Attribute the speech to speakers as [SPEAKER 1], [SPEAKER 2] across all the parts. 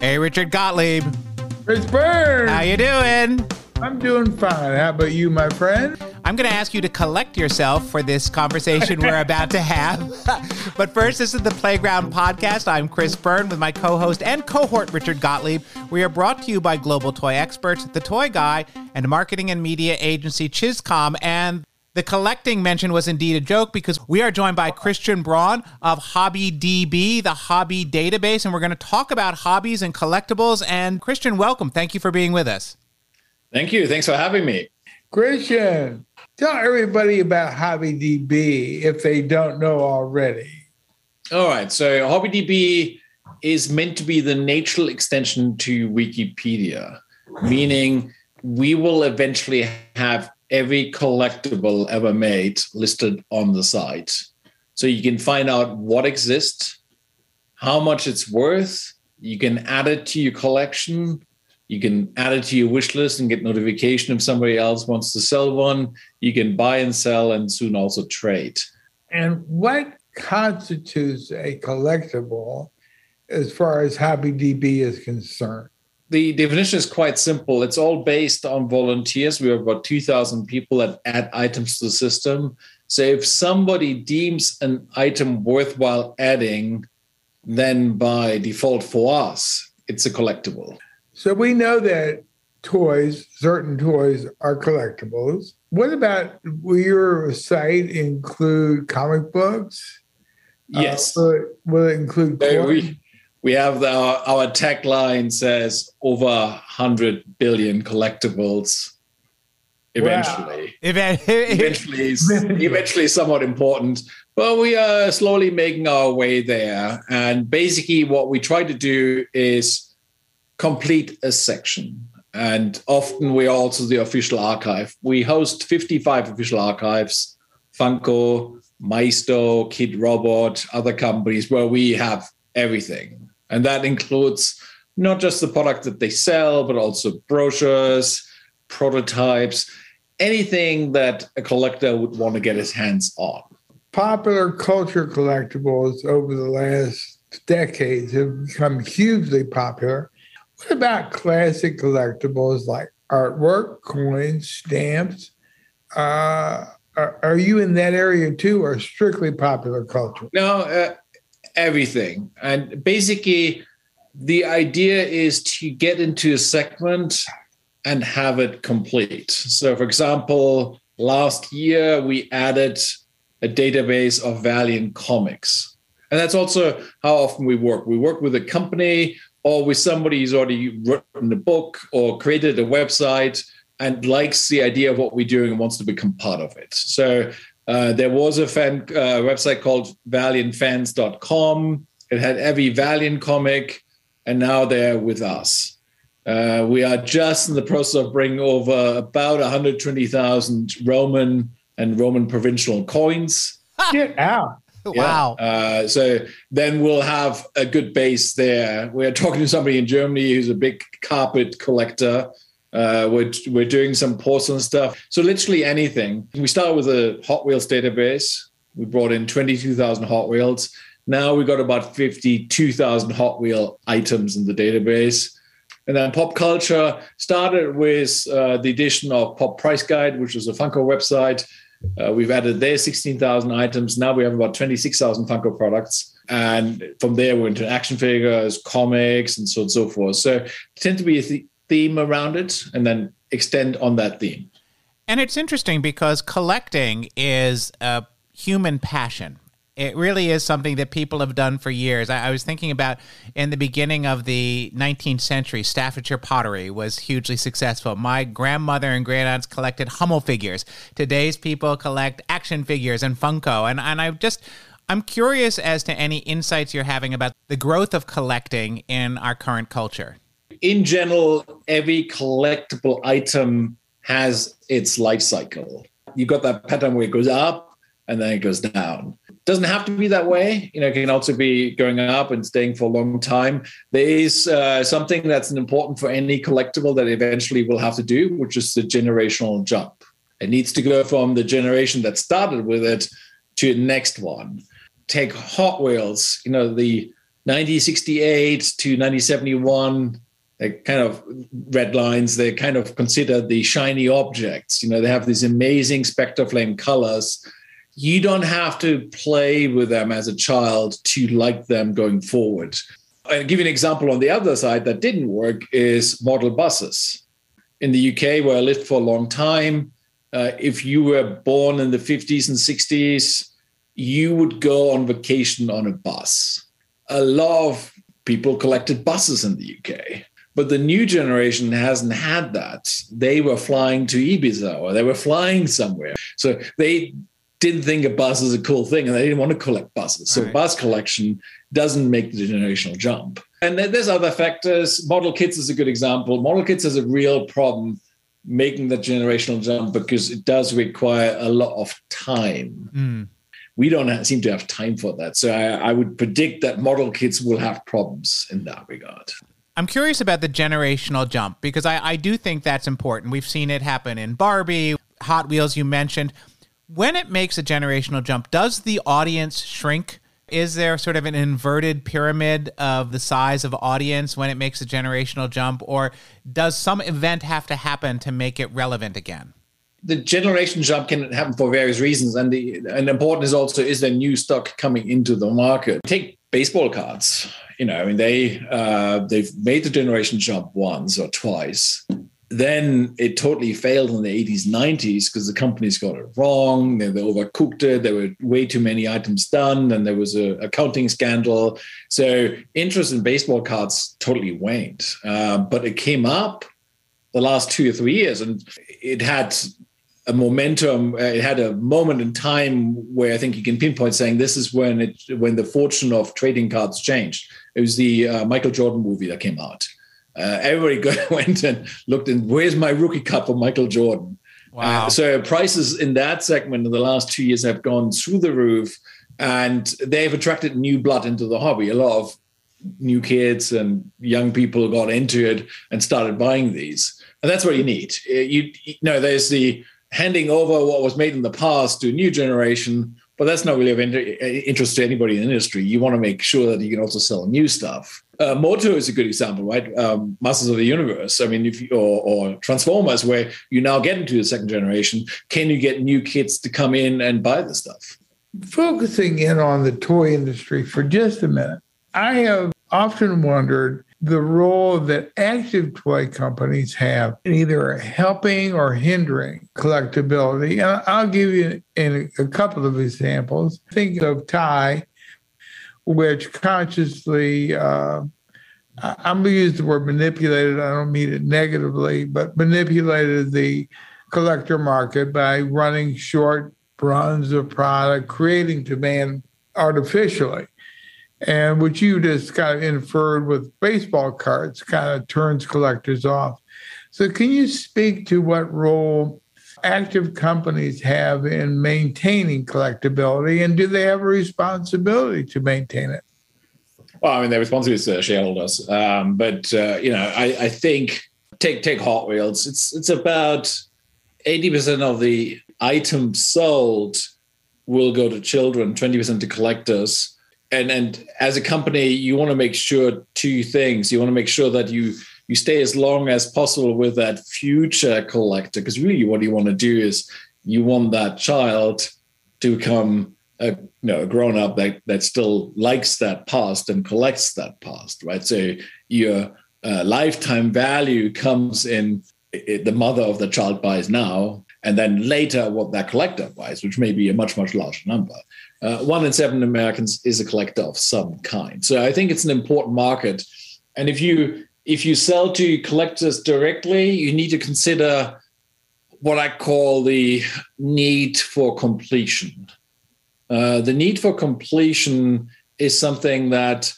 [SPEAKER 1] Hey, Richard Gottlieb.
[SPEAKER 2] Chris Burns.
[SPEAKER 1] How you doing?
[SPEAKER 2] I'm doing fine. How about you, my friend?
[SPEAKER 1] I'm going to ask you to collect yourself for this conversation we're about to have. but first, this is the Playground Podcast. I'm Chris Byrne with my co host and cohort, Richard Gottlieb. We are brought to you by Global Toy Experts, The Toy Guy, and marketing and media agency ChizComm, And the collecting mention was indeed a joke because we are joined by Christian Braun of HobbyDB, the hobby database, and we're going to talk about hobbies and collectibles. And Christian, welcome. Thank you for being with us.
[SPEAKER 3] Thank you. Thanks for having me.
[SPEAKER 2] Christian, tell everybody about HobbyDB if they don't know already.
[SPEAKER 3] All right. So, HobbyDB is meant to be the natural extension to Wikipedia, meaning we will eventually have every collectible ever made listed on the site. So you can find out what exists, how much it's worth. You can add it to your collection. You can add it to your wish list and get notification if somebody else wants to sell one. You can buy and sell and soon also trade.
[SPEAKER 2] And what constitutes a collectible as far as HobbyDB is concerned?
[SPEAKER 3] The definition is quite simple. It's all based on volunteers. We have about 2,000 people that add items to the system. So if somebody deems an item worthwhile adding, then by default for us, it's a collectible.
[SPEAKER 2] So we know that toys, certain toys are collectibles. What about will your site include comic books?
[SPEAKER 3] Yes.
[SPEAKER 2] Uh, will, it, will, it, include
[SPEAKER 3] we, we have the, our, our tagline says over 100 billion collectibles eventually. Wow. eventually eventually somewhat important but we are slowly making our way there. And basically what we try to do is complete a section. And often we're also the official archive. We host 55 official archives funko maisto Kidrobot other companies where we have everything and that includes not just the product that they sell, but also brochures, prototypes, anything that a collector would want to get his hands on.
[SPEAKER 2] Popular culture collectibles over the last decades have become hugely popular. What about classic collectibles like artwork, coins, stamps? Uh, are, are, you in that area too, or strictly popular culture?
[SPEAKER 3] No, uh, everything. And basically, the idea is to get into a segment and have it complete. So, for example, last year we added a database of Valiant comics. And that's also how often we work. We work with a company or with somebody who's already written a book or created a website and likes the idea of what we're doing and wants to become part of it. So uh, there was a fan uh, website called valiantfans.com. It had every Valiant comic, and now they're with us. Uh, we are just in the process of bringing over about 120,000 Roman and Roman provincial coins.
[SPEAKER 2] Get out.
[SPEAKER 1] Wow.
[SPEAKER 3] Uh, so then we'll have a good base there. We're talking to somebody in Germany who's a big carpet collector uh, we're, we're doing some porcelain stuff. So literally anything. We start with a Hot Wheels database. We brought in 22,000 Hot Wheels. Now we've got about 52,000 Hot Wheel items in the database. And then pop culture started with uh, the addition of Pop Price Guide, which was a Funko website. Uh, we've added there 16,000 items. Now we have about 26,000 Funko products. And from there, we're into action figures, comics, and so on and so forth. So tend to be a theme around it and then extend on that theme.
[SPEAKER 1] And it's interesting because collecting is a human passion. It really is something that people have done for years. I, I, was thinking about in the beginning of the 19th century, Staffordshire pottery was hugely successful. My grandmother and grandaunts collected Hummel figures. Today's people collect action figures and Funko. And, and I just, I'm curious as to any insights you're having about the growth of collecting in our current culture
[SPEAKER 3] in general, every collectible item has its life cycle. You've got that pattern where it goes up and then it goes down. It doesn't have to be that way. You know, it can also be going up and staying for a long time. There is uh, something that's important for any collectible that eventually will have to do, which is the generational jump. It needs to go from the generation that started with it to the next one take Hot Wheels, you know, the 1968 to 1971 they kind of red lines they kind of consider the shiny objects. You know they have these amazing spectraflame colors. You don't have to play with them as a child to like them going forward. I'll give you an example on the other side that didn't work is model buses. In the uk where i lived for a long time uh, if you were born in the 50s and 60s you would go on vacation on a bus. A lot of people collected buses in the UK. But the new generation hasn't had that. They were flying to Ibiza or they were flying somewhere. So they didn't think a bus is a cool thing and they didn't want to collect buses. So right. bus collection doesn't make the generational jump. And then there's other factors. Model kits is a good example. Model kits has a real problem making the generational jump because it does require a lot of time. Mm we don't seem to have time for that. So I, I would predict that model kits will have problems in that regard.
[SPEAKER 1] I'm curious about the generational jump because I, I do think that's important. We've seen it happen in Barbie, Hot Wheels, you mentioned. When it makes a generational jump, does the audience shrink? Is there sort of an inverted pyramid of the size of audience when it makes a generational jump? Or does some event have to happen to make it relevant again?
[SPEAKER 3] the generation jump can happen for various reasons, and the and important is also is there new stock coming into the market. Take baseball cards. You know, I mean they uh, they've made the generation jump once or twice. Then it totally failed in the 80s, 90s because the companies got it wrong. They, they overcooked it. There were way too many items done, and there was a accounting scandal. So interest in baseball cards totally waned. Uh, but it came up the last two or three years, and it had a momentum. Uh, it had a moment in time where I think you can pinpoint saying this is when it when the fortune of trading cards changed. It was the uh, Michael Jordan movie that came out. Uh, everybody went and looked and where's my rookie cup for Michael Jordan? Wow. Uh, so prices in that segment in the last two years have gone through the roof, and they've attracted new blood into the hobby. A lot of new kids and young people got into it and started buying these, and that's what you need. Uh, you, you know, there's the handing over what was made in the past to a new generation, but that's not really of interest to anybody in the industry. You want to make sure that you can also sell new stuff. Uh, MOTU is a good example, right? Um, Masters of the Universe. I mean, if you, or, or Transformers, where you now get into the second generation, can you get new kids to come in and buy the stuff?
[SPEAKER 2] Focusing in on the toy industry for just a minute, I have often wondered the role that active toy companies have in either helping or hindering collectability. And I'll give you in a couple of examples. Think of Ty, which consciously, uh, I'm going to use the word manipulated, I don't mean it negatively, but manipulated the collector market by running short runs of product, creating demand artificially. And what you just kind of inferred with baseball cards kind of turns collectors off. So, can you speak to what role active companies have in maintaining collectability, and do they have a responsibility to maintain it?
[SPEAKER 3] Well, I mean, their responsibility is to shareholders, um, but uh, you know, I, I think take take Hot Wheels. It's it's about eighty percent of the items sold will go to children, twenty percent to collectors and and as a company you want to make sure two things. You want to make sure that you you stay as long as possible with that future collector because really what you want to do is you want that child to become a you know a grown up that that still likes that past and collects that past right? So your uh, lifetime value comes in it, the mother of the child buys now and then later what that collector buys which may be a much much larger number uh, one in seven Americans is a collector of some kind. So I think it's an important market. And if you if you sell to collectors directly, you need to consider what I call the need for completion. Uh, the need for completion is something that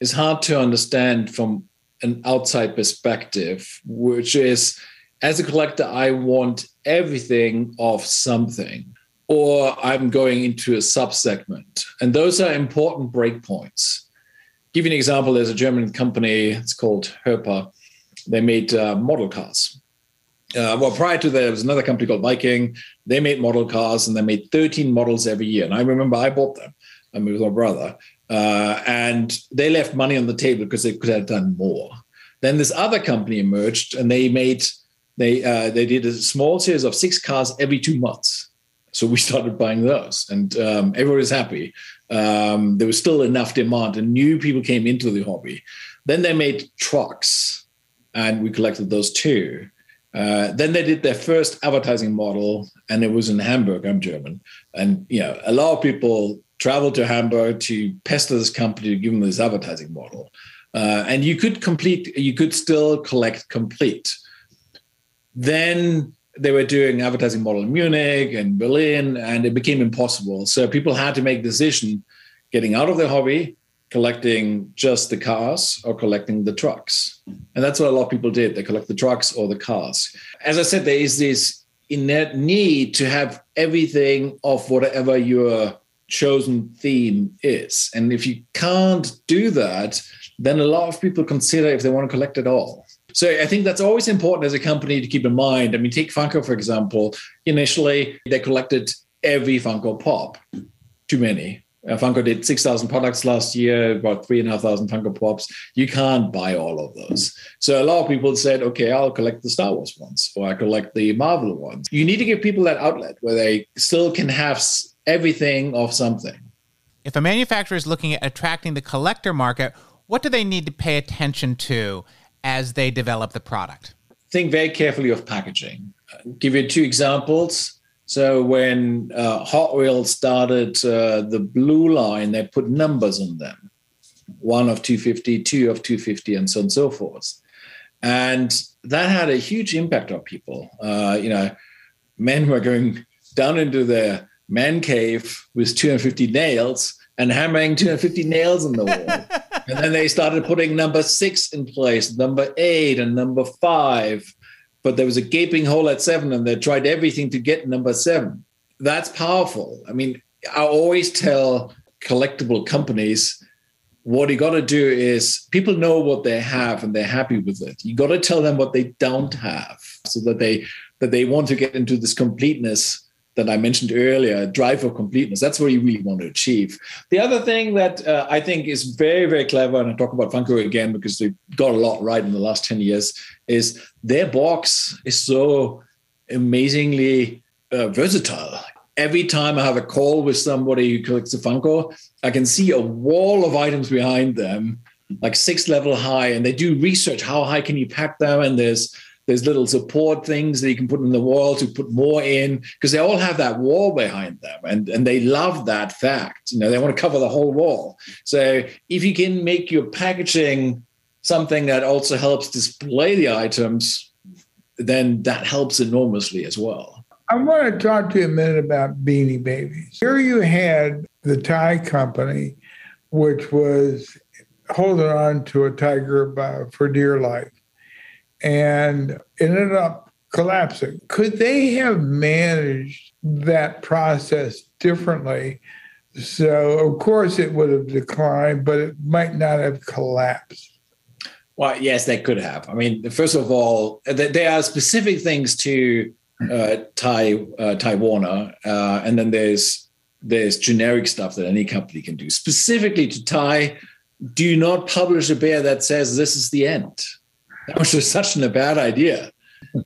[SPEAKER 3] is hard to understand from an outside perspective, which is as a collector, I want everything of something or I'm going into a subsegment. And those are important breakpoints. Give you an example. There's a German company. It's called Herpa. They made uh, model cars. Uh, well, prior to that, there was another company called Viking. They made model cars and they made 13 models every year. And I remember I bought them. I mean, with my brother, uh, and they left money on the table because they could have done more. Then this other company emerged, and they made they uh, they did a small series of six cars every two months. So we started buying those, and um, everyone was happy. Um, there was still enough demand, and new people came into the hobby. Then they made trucks, and we collected those too. Uh, then they did their first advertising model, and it was in Hamburg. I'm German, and you know a lot of people traveled to Hamburg to pester this company to give them this advertising model. Uh, and you could complete, you could still collect complete. Then they were doing advertising model in Munich and Berlin, and it became impossible. So people had to make decision getting out of their hobby, collecting just the cars or collecting the trucks. And that's what a lot of people did. They collect the trucks or the cars. As I said, there is this innate need to have everything of whatever your chosen theme is. And if you can't do that, then a lot of people consider if they want to collect at all. So I think that's always important as a company to keep in mind. I mean, take Funko, for example. Initially, they collected every Funko Pop, too many. Uh, Funko did 6,000 products last year, about 3,500 Funko Pops. You can't buy all of those. So a lot of people said, okay, I'll collect the Star Wars ones or I collect the Marvel ones. You need to give people that outlet where they still can have everything of something.
[SPEAKER 1] If a manufacturer is looking at attracting the collector market, what do they need to pay attention to as they develop the product?
[SPEAKER 3] Think very carefully of packaging. I'll give you two examples. So when uh, Hot Wheels started uh, the blue line, they put numbers on them, one of 250, two of 250, and so on and so forth. And that had a huge impact on people. Uh, you know, men were going down into their man cave with 250 nails and hammering 250 nails in the wall. and then they started putting number six in place, number eight, and number five. But there was a gaping hole at seven, and they tried everything to get number seven. That's powerful. I mean, I always tell collectible companies what you got to do is people know what they have and they're happy with it. You got to tell them what they don't have so that they that they want to get into this completeness that I mentioned earlier, drive for completeness. That's what you really want to achieve. The other thing that uh, I think is very, very clever, and I talk about Funko again because they got a lot right in the last 10 years, is their box is so amazingly uh, versatile. Every time I have a call with somebody who collects a Funko, I can see a wall of items behind them, like six level high, and they do research. How high can you pack them? And there's there's little support things that you can put in the wall to put more in because they all have that wall behind them and, and they love that fact. You know, they want to cover the whole wall. So if you can make your packaging something that also helps display the items, then that helps enormously as well.
[SPEAKER 2] I want to talk to you a minute about Beanie Babies. Here you had the Ty company, which was holding on to a tiger by, for dear life and ended up collapsing. Could they have managed that process differently? So, of course, it would have declined, but it might not have collapsed.
[SPEAKER 3] Well, yes, they could have. I mean, first of all, there are specific things to uh, Ty uh, Ty Warner, uh, and then there's there's generic stuff that any company can do. Specifically to Ty, do not publish a bear that says this is the end that was just such a bad idea.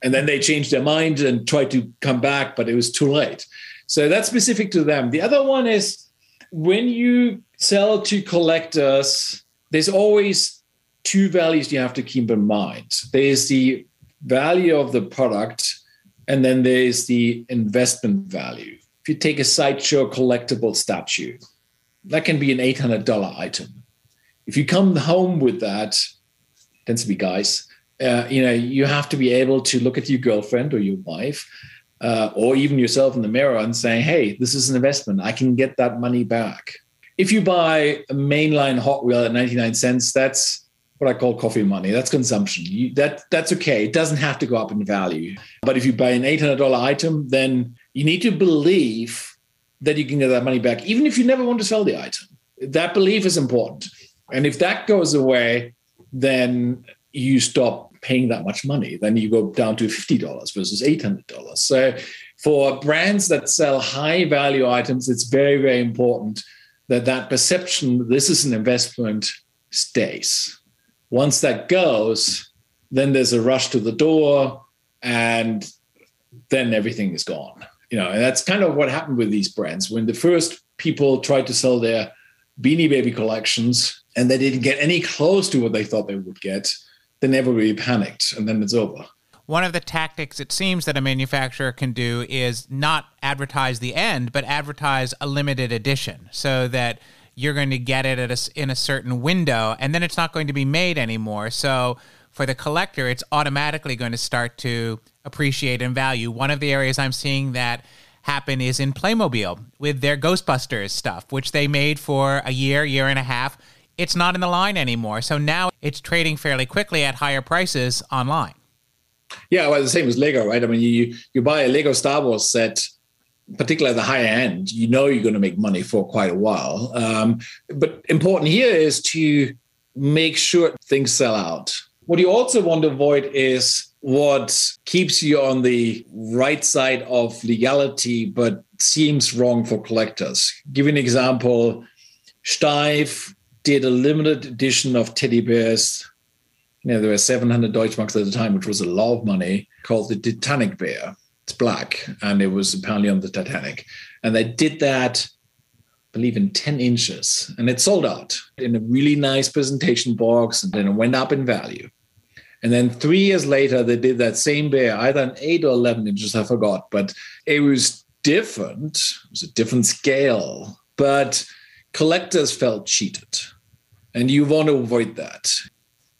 [SPEAKER 3] And then they changed their mind and tried to come back, but it was too late. So that's specific to them. The other one is when you sell to collectors, there's always two values you have to keep in mind. There's the value of the product, and then there's the investment value. If you take a sideshow collectible statue, that can be an $800 item. If you come home with that, tends to be guys, uh, you know, you have to be able to look at your girlfriend or your wife, uh, or even yourself in the mirror and say, "Hey, this is an investment. I can get that money back." If you buy a mainline Hot Wheel at 99 cents, that's what I call coffee money. That's consumption. You, that that's okay. It doesn't have to go up in value. But if you buy an $800 item, then you need to believe that you can get that money back, even if you never want to sell the item. That belief is important. And if that goes away, then you stop paying that much money. Then you go down to $50 versus $800. So for brands that sell high value items, it's very, very important that that perception, this is an investment, stays. Once that goes, then there's a rush to the door and then everything is gone. You know, and that's kind of what happened with these brands. When the first people tried to sell their Beanie Baby collections and they didn't get any close to what they thought they would get, they never really panicked and then it's over.
[SPEAKER 1] One of the tactics it seems that a manufacturer can do is not advertise the end, but advertise a limited edition so that you're going to get it a, in a certain window and then it's not going to be made anymore. So for the collector, it's automatically going to start to appreciate in value. One of the areas I'm seeing that happen is in Playmobil with their Ghostbusters stuff, which they made for a year, year and a half. It's not in the line anymore. So now it's trading fairly quickly at higher prices online.
[SPEAKER 3] Yeah, well, the same as Lego, right? I mean, you you buy a Lego Star Wars set, particularly at the higher end, you know you're going to make money for quite a while. Um, but important here is to make sure things sell out. What you also want to avoid is what keeps you on the right side of legality, but seems wrong for collectors. Give you an example. Steiff did a limited edition of teddy bears. You know, there were 700 Deutschmarks at the time, which was a lot of money, called the Titanic Bear. It's black, and it was apparently on the Titanic. And they did that, I believe, in 10 inches. And it sold out in a really nice presentation box, and then it went up in value. And then three years later, they did that same bear, either an eight or 11 inches, I forgot, but it was different. It was a different scale, but collectors felt cheated. And you want to avoid that.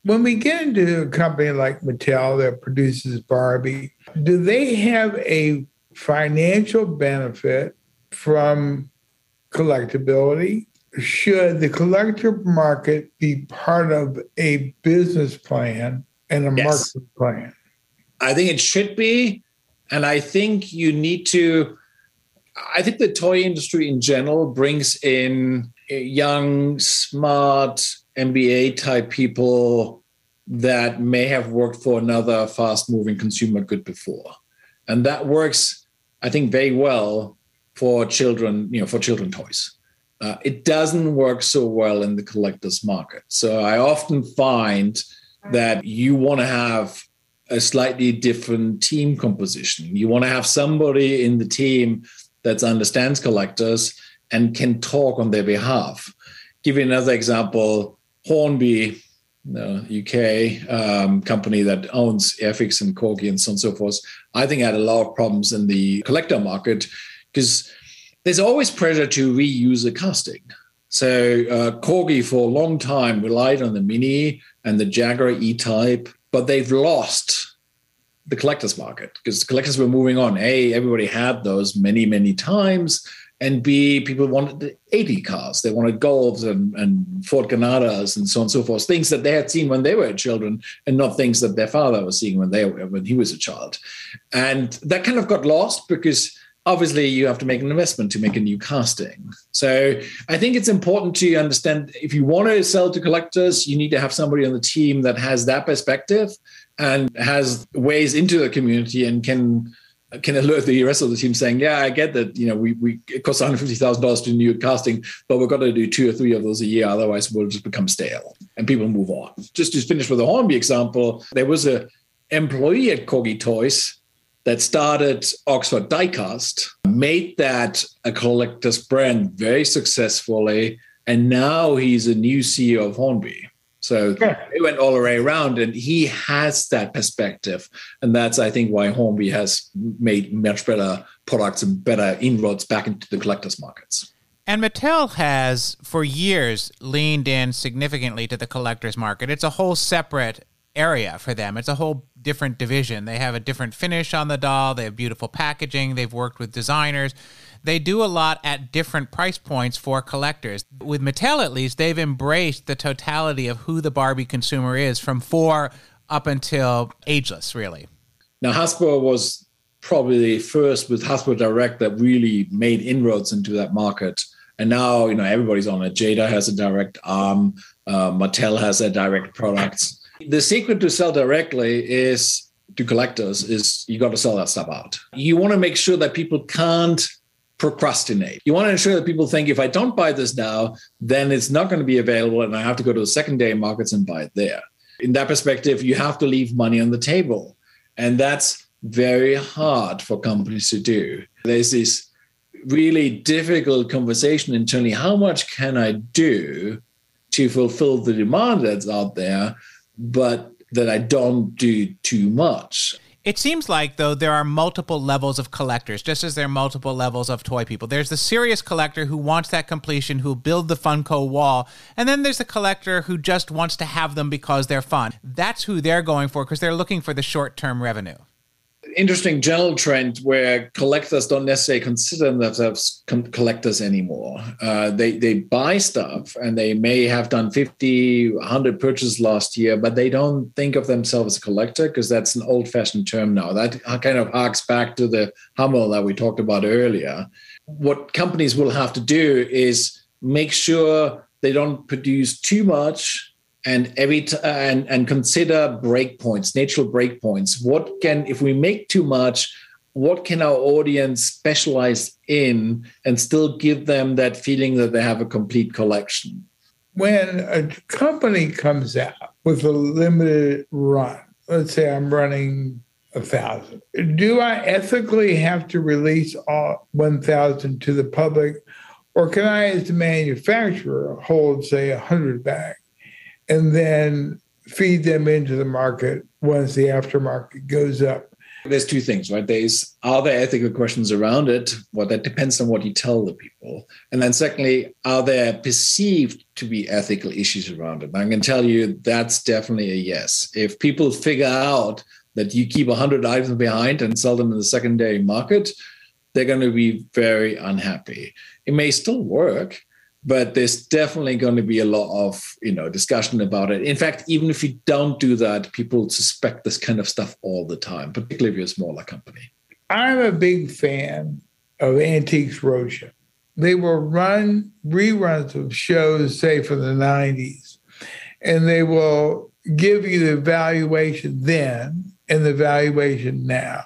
[SPEAKER 2] When we get into a company like Mattel that produces Barbie, do they have a financial benefit from collectability? Should the collector market be part of a business plan and a yes. marketing plan?
[SPEAKER 3] I think it should be. And I think you need to, I think the toy industry in general brings in young, smart MBA type people that may have worked for another fast moving consumer good before. And that works, I think, very well for children, you know, for children toys. Uh, it doesn't work so well in the collector's market. So I often find that you want to have a slightly different team composition. You want to have somebody in the team that understands collectors and can talk on their behalf. Give you another example Hornby, the UK um, company that owns Airfix and Corgi and so on and so forth, I think had a lot of problems in the collector market because there's always pressure to reuse a casting. So uh, Corgi for a long time relied on the Mini and the Jaguar E-Type, but they've lost the collectors market because collectors were moving on. A, everybody had those many, many times. And B, people wanted 80 cars. They wanted Golfs and, and Ford Granadas and so on and so forth, things that they had seen when they were children and not things that their father was seeing when they were, when he was a child. And that kind of got lost because obviously you have to make an investment to make a new casting. So I think it's important to understand if you want to sell to collectors, you need to have somebody on the team that has that perspective and has ways into the community and can can alert the rest of the team saying, yeah, I get that, you know, we, we it costs $150,000 to do new casting, but we've got to do two or three of those a year. Otherwise we'll just become stale and people move on. Just to finish with the Hornby example, there was a employee at Corgi Toys that started Oxford Diecast, made that a collector's brand very successfully, and now he's a new CEO of Hornby. So yeah. it went all the way around, and he has that perspective, and that's I think why Hornby has made much better products and better inroads back into the collectors markets.
[SPEAKER 1] And Mattel has, for years, leaned in significantly to the collector's market. It's a whole separate area for them. It's a whole different division. They have a different finish on the doll, they have beautiful packaging, they've worked with designers. They do a lot at different price points for collectors. With Mattel, at least, they've embraced the totality of who the Barbie consumer is from four up until ageless, really.
[SPEAKER 3] Now, Hasbro was probably the first with Hasbro Direct that really made inroads into that market. And now, you know, everybody's on it. Jada has a direct arm. Uh, Mattel has a direct products. The secret to sell directly is to collectors is you got to sell that stuff out. You want to make sure that people can't procrastinate. You want to ensure that people think if I don't buy this now, then it's not going to be available and I have to go to the secondary markets and buy it there. In that perspective, you have to leave money on the table. And that's very hard for companies to do. There's this really difficult conversation internally how much can I do to fulfill the demand that's out there, but that I don't do too much?
[SPEAKER 1] It seems like, though, there are multiple levels of collectors, just as there are multiple levels of toy people. There's the serious collector who wants that completion, who build the Funko wall, and then there's the collector who just wants to have them because they're fun. That's who they're going for because they're looking for the short term revenue
[SPEAKER 3] interesting general trend where collectors don't necessarily consider themselves collectors anymore. Uh, they they buy stuff and they may have done 50, 100 purchases last year, but they don't think of themselves as a collector because that's an old fashioned term now. That kind of harks back to the Hummel that we talked about earlier. What companies will have to do is make sure they don't produce too much and every t- and and consider breakpoints, natural breakpoints. What can if we make too much? What can our audience specialize in and still give them that feeling that they have a complete collection?
[SPEAKER 2] When a company comes out with a limited run, let's say I'm running a thousand, do I ethically have to release all 1,000 to the public? Or can I, as the manufacturer, hold, say, 100 bags? And then feed them into the market once the aftermarket goes up.
[SPEAKER 3] There's two things, right? There's are there ethical questions around it? Well, that depends on what you tell the people. And then secondly, are there perceived to be ethical issues around it? And I can tell you that's definitely a yes. If people figure out that you keep 100 items behind and sell them in the secondary market, they're going to be very unhappy. It may still work, but there's definitely going to be a lot of you know discussion about it. In fact even if you don't do that people suspect this kind of stuff all the time particularly if you're a smaller company.
[SPEAKER 2] I'm a big fan of antiques roadshow. They will run reruns of shows say from the 90s and they will give you the valuation then and the valuation now.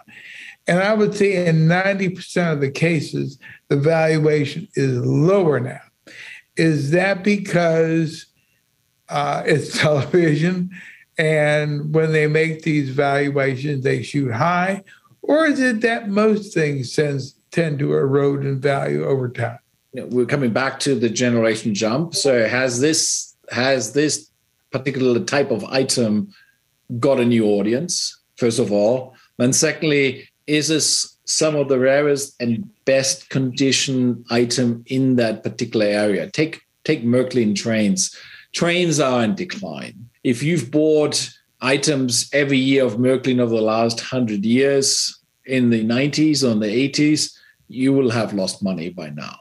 [SPEAKER 2] And i would say in 90% of the cases the valuation is lower now is that because uh, it's television and when they make these valuations, they shoot high? Or is it that most things tend to erode in value over time?
[SPEAKER 3] We're coming back to the generation jump. So has this has this particular type of item got a new audience, first of all? And secondly, is this some of the rarest and best condition item in that particular area. Take take Märklin trains. Trains are in decline. If you've bought items every year of Märklin over the last hundred years in the 90s or in the 80s, you will have lost money by now.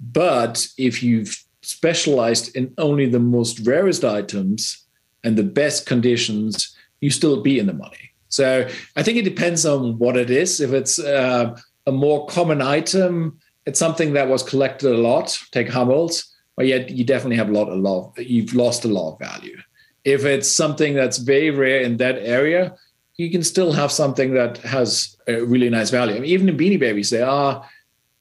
[SPEAKER 3] But if you've specialized in only the most rarest items and the best conditions, you still be in the money. So I think it depends on what it is. If it's uh, a more common item, it's something that was collected a lot. Take Hummels, but yet you definitely have a lot, a lot. You've lost a lot of value. If it's something that's very rare in that area, you can still have something that has a really nice value. I mean, even in Beanie Babies, there are.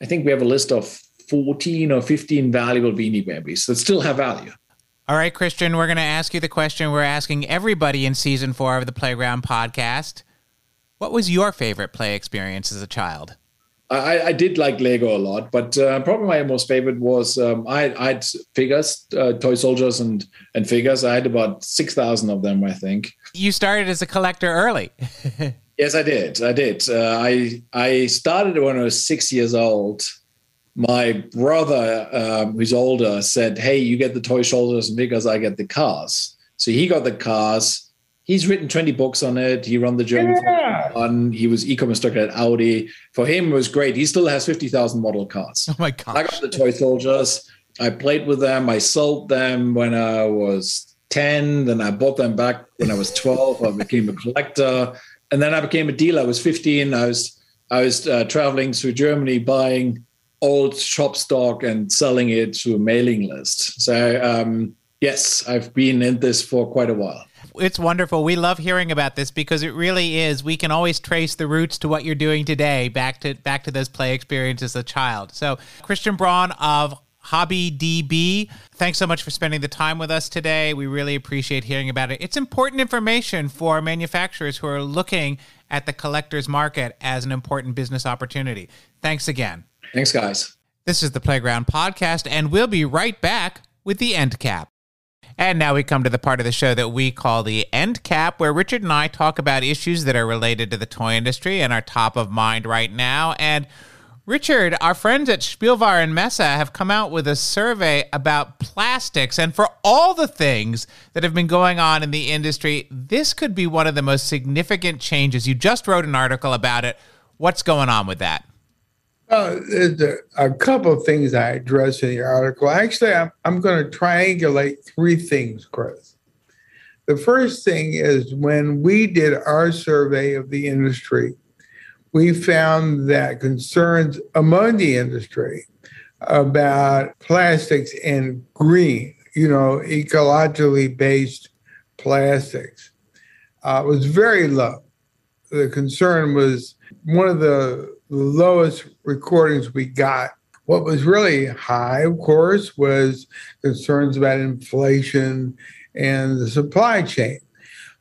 [SPEAKER 3] I think we have a list of 14 or 15 valuable Beanie Babies that still have value.
[SPEAKER 1] All right, Christian, we're going to ask you the question we're asking everybody in season four of the Playground podcast. What was your favorite play experience as a child?
[SPEAKER 3] I, I did like Lego a lot, but uh, probably my most favorite was um, I, I, had figures, uh, toy soldiers, and and figures. I had about six thousand of them, I think.
[SPEAKER 1] You started as a collector early.
[SPEAKER 3] yes, I did. I did. Uh, I I started when I was six years old my brother, um, who's older, said, "Hey, you get the toy shoulders because I get the cars." So he got the cars. He's written 20 books on it. He run the German yeah. one. He was e-commerce director at Audi. For him, it was great. He still has 50,000 model cars.
[SPEAKER 1] Oh my god!
[SPEAKER 3] I got the toy soldiers. I played with them. I sold them when I was 10. Then I bought them back when I was 12. I became a collector. And then I became a dealer. I was 15. I was I was uh, traveling through Germany buying old shop stock and selling it to a mailing list. So um, yes, I've been in this for quite a while.
[SPEAKER 1] It's wonderful. We love hearing about this because it really is. We can always trace the roots to what you're doing today back to back to those play experiences as a child. So, Christian Braun of Hobby DB. Thanks so much for spending the time with us today. We really appreciate hearing about it. It's important information for manufacturers who are looking at the collector's market as an important business opportunity. Thanks again.
[SPEAKER 3] Thanks, guys.
[SPEAKER 1] This is the Playground Podcast, and we'll be right back with the end cap. And now we come to the part of the show that we call the end cap, where Richard and I talk about issues that are related to the toy industry and are top of mind right now. And Richard, our friends at Spielwarenmesse have come out with a survey about plastics. And for all the things that have been going on in the industry, this could be one of the most significant changes. You just wrote an article about it. What's going on with that?
[SPEAKER 2] Uh, there's a, couple of things I address in the article. Actually, I'm, I'm going to triangulate three things, Chris. The first thing is when we did our survey of the industry, we found that concerns among the industry about plastics and green, you know, ecologically based plastics uh, was very low. The concern was one of the lowest recordings we got. What was really high, of course, was concerns about inflation and the supply chain.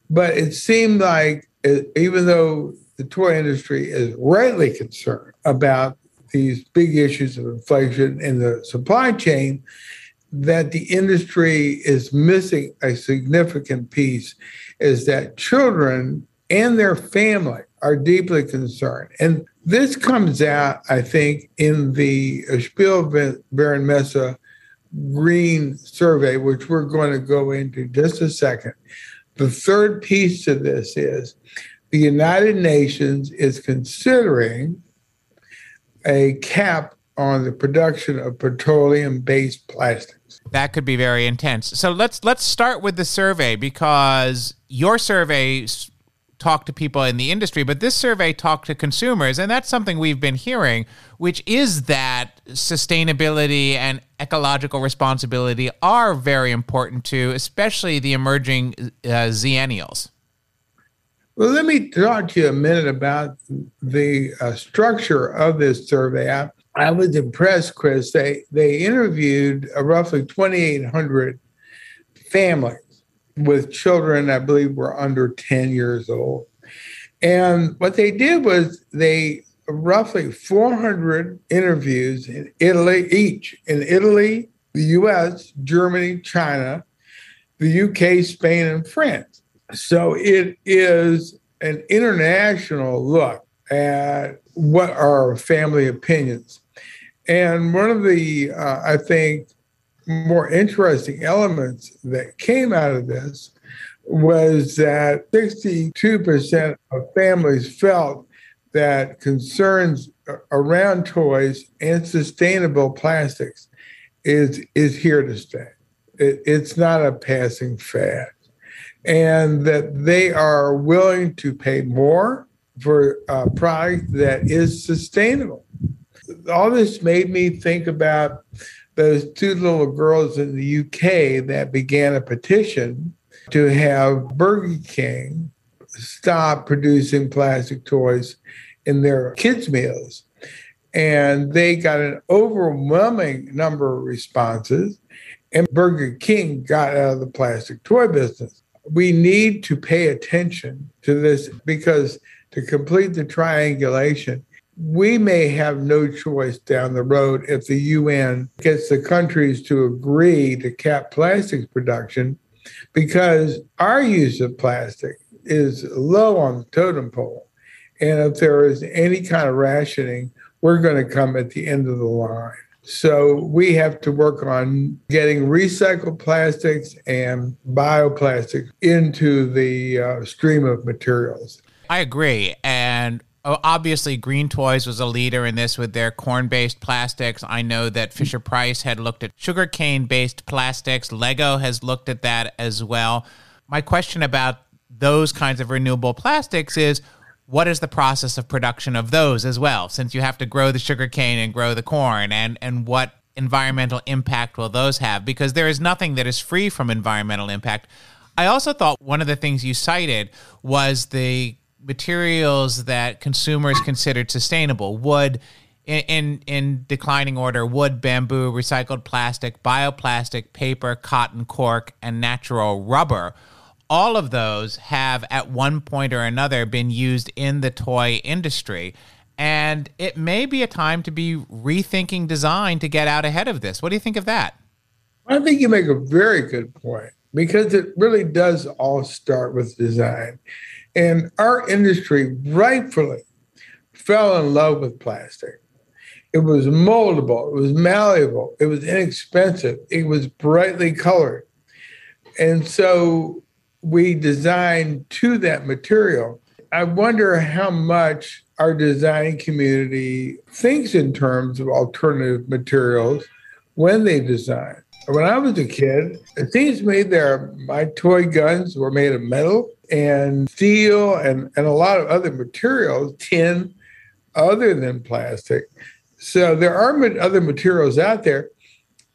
[SPEAKER 2] But it seemed like, even though the toy industry is rightly concerned about these big issues of inflation in the supply chain, that the industry is missing a significant piece is that children and their family are deeply concerned. And this comes out, I think, in the Spielwarenmesse Green Survey, which we're going to go into just a second. The third piece to this is the United Nations is considering a cap on the production of petroleum-based plastics.
[SPEAKER 1] That could be very intense. So let's let's start with the survey because your survey talked to people in the industry, but this survey talked to consumers, and that's something we've been hearing, which is that sustainability and ecological responsibility are very important to, especially the emerging uh, Zennials.
[SPEAKER 2] Well, let me talk to you a minute about the uh, structure of this survey. I, I, was impressed, Chris. They they interviewed uh, roughly 2,800 families with children, I believe, were under 10 years old. And what they did was they roughly 400 interviews in Italy each in Italy, the U.S., Germany, China, the U.K., Spain, and France so it is an international look at what are family opinions. And one of the, uh, I think, more interesting elements that came out of this was that 62% of families felt that concerns around toys and sustainable plastics is is here to stay. It, it's not a passing fad and that they are willing to pay more for a product that is sustainable. All this made me think about those two little girls in the UK that began a petition to have Burger King stop producing plastic toys in their kids' meals. And they got an overwhelming number of responses, and Burger King got out of the plastic toy business we need to pay attention to this because to complete the triangulation, we may have no choice down the road if the UN gets the countries to agree to cap plastics production because our use of plastic is low on the totem pole. And if there is any kind of rationing, we're going to come at the end of the line. So we have to work on getting recycled plastics and bioplastics into the uh, stream of materials.
[SPEAKER 1] I agree. And uh, obviously green toys was a leader in this with their corn-based plastics. I know that fisher price had looked at sugarcane based plastics. Lego has looked at that as well. My question about those kinds of renewable plastics is what is the process of production of those as well since you have to grow the sugar cane and grow the corn and and what environmental impact will those have? Because there is nothing that is free from environmental impact. I also thought one of the things you cited was the materials that consumers considered sustainable? Wood in, in, in declining order wood bamboo recycled plastic bioplastic paper cotton cork and natural rubber all of those have at one point or another been used in the toy industry? And it may be a time to be rethinking design to get out ahead of this. What do you think of that?
[SPEAKER 2] I think you make a very good point because it really does all start with design and our industry rightfully fell in love with plastic. It was moldable, it was malleable, it was inexpensive, it was brightly colored. And so we designed to that material. I wonder how much our design community thinks in terms of alternative materials when they design. When I was a kid, to me there my toy guns were made of metal and steel and, and a lot of other materials, tin, other than plastic. So there are other materials out there.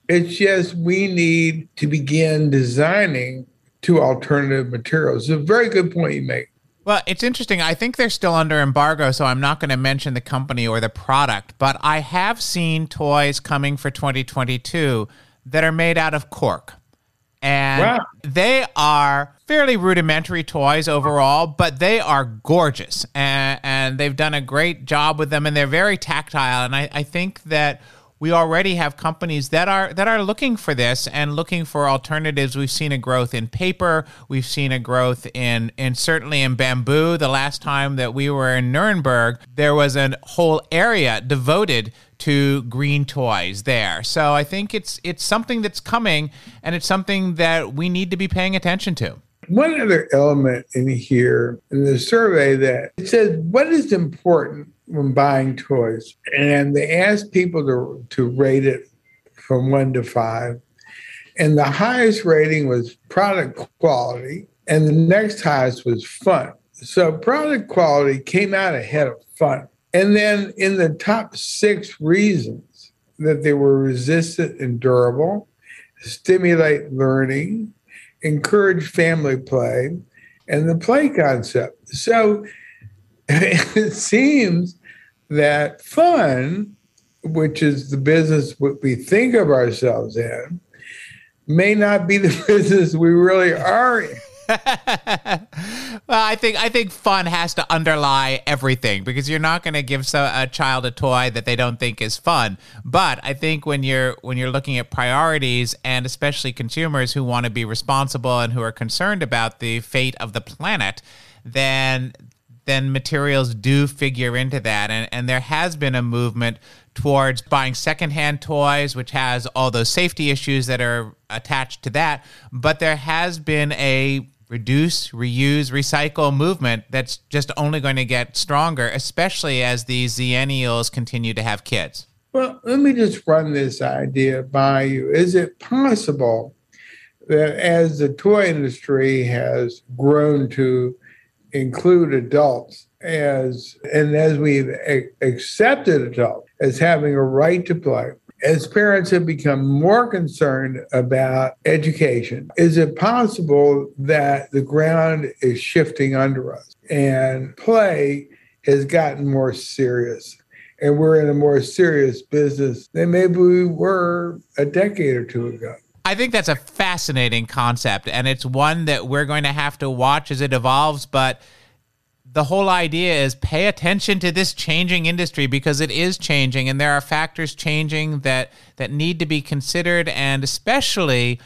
[SPEAKER 2] It's just we need to begin designing to alternative materials. It's a very good point you make.
[SPEAKER 1] Well, it's interesting. I think they're still under embargo, so I'm not going to mention the company or the product, but I have seen toys coming for 2022 that are made out of cork. And wow. they are fairly rudimentary toys overall, but they are gorgeous. And, and they've done a great job with them, and they're very tactile. And I, I think that we already have companies that are that are looking for this and looking for alternatives. We've seen a growth in paper. We've seen a growth in in certainly in bamboo. The last time that we were in Nuremberg, there was a whole area devoted to green toys there. So I think it's it's something that's coming and it's something that we need to be paying attention to.
[SPEAKER 2] One other element in here in the survey that it says what is important when buying toys, and they asked people to to rate it from one to five, and the highest rating was product quality, and the next highest was fun. So product quality came out ahead of fun. And then in the top six reasons that they were resistant and durable, stimulate learning, encourage family play, and the play concept. So it seems that fun, which is the business we think of ourselves in, may not be the business we really are in.
[SPEAKER 1] well, I think I think fun has to underlie everything because you're not going to give so, a child a toy that they don't think is fun. But I think when you're when you're looking at priorities and especially consumers who want to be responsible and who are concerned about the fate of the planet, then then materials do figure into that. And, and there has been a movement towards buying secondhand toys, which has all those safety issues that are attached to that. But there has been a reduce, reuse, recycle movement that's just only going to get stronger, especially as these Xennials continue to have kids.
[SPEAKER 2] Well, let me just run this idea by you. Is it possible that as the toy industry has grown to include adults as and as we've accepted adults as having a right to play as parents have become more concerned about education, is it possible that the ground is shifting under us and play has gotten more serious? And we're in a more serious business than maybe we were a decade or two ago.
[SPEAKER 1] I think that's a fascinating concept, and it's one that we're going to have to watch as it evolves. But the whole idea is pay attention to this changing industry because it is changing and there are factors changing that that need to be considered and especially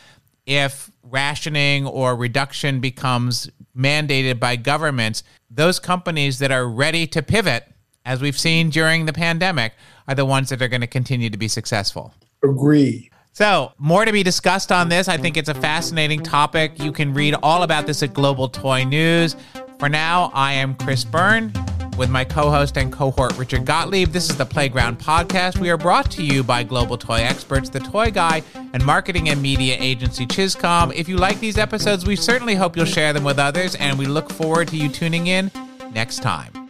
[SPEAKER 1] if rationing or reduction becomes mandated by governments those companies that are ready to pivot as we've seen during the pandemic are the ones that are going to continue to be successful
[SPEAKER 2] agree
[SPEAKER 1] so, more to be discussed on this. I think it's a fascinating topic. You can read all about this at Global Toy News. For now, I am Chris Byrne with my co host and cohort Richard Gottlieb. This is the Playground Podcast. We are brought to you by Global Toy Experts, the Toy Guy, and marketing and media agency ChizComm. If you like these episodes, we certainly hope you'll share them with others, and we look forward to you tuning in next time.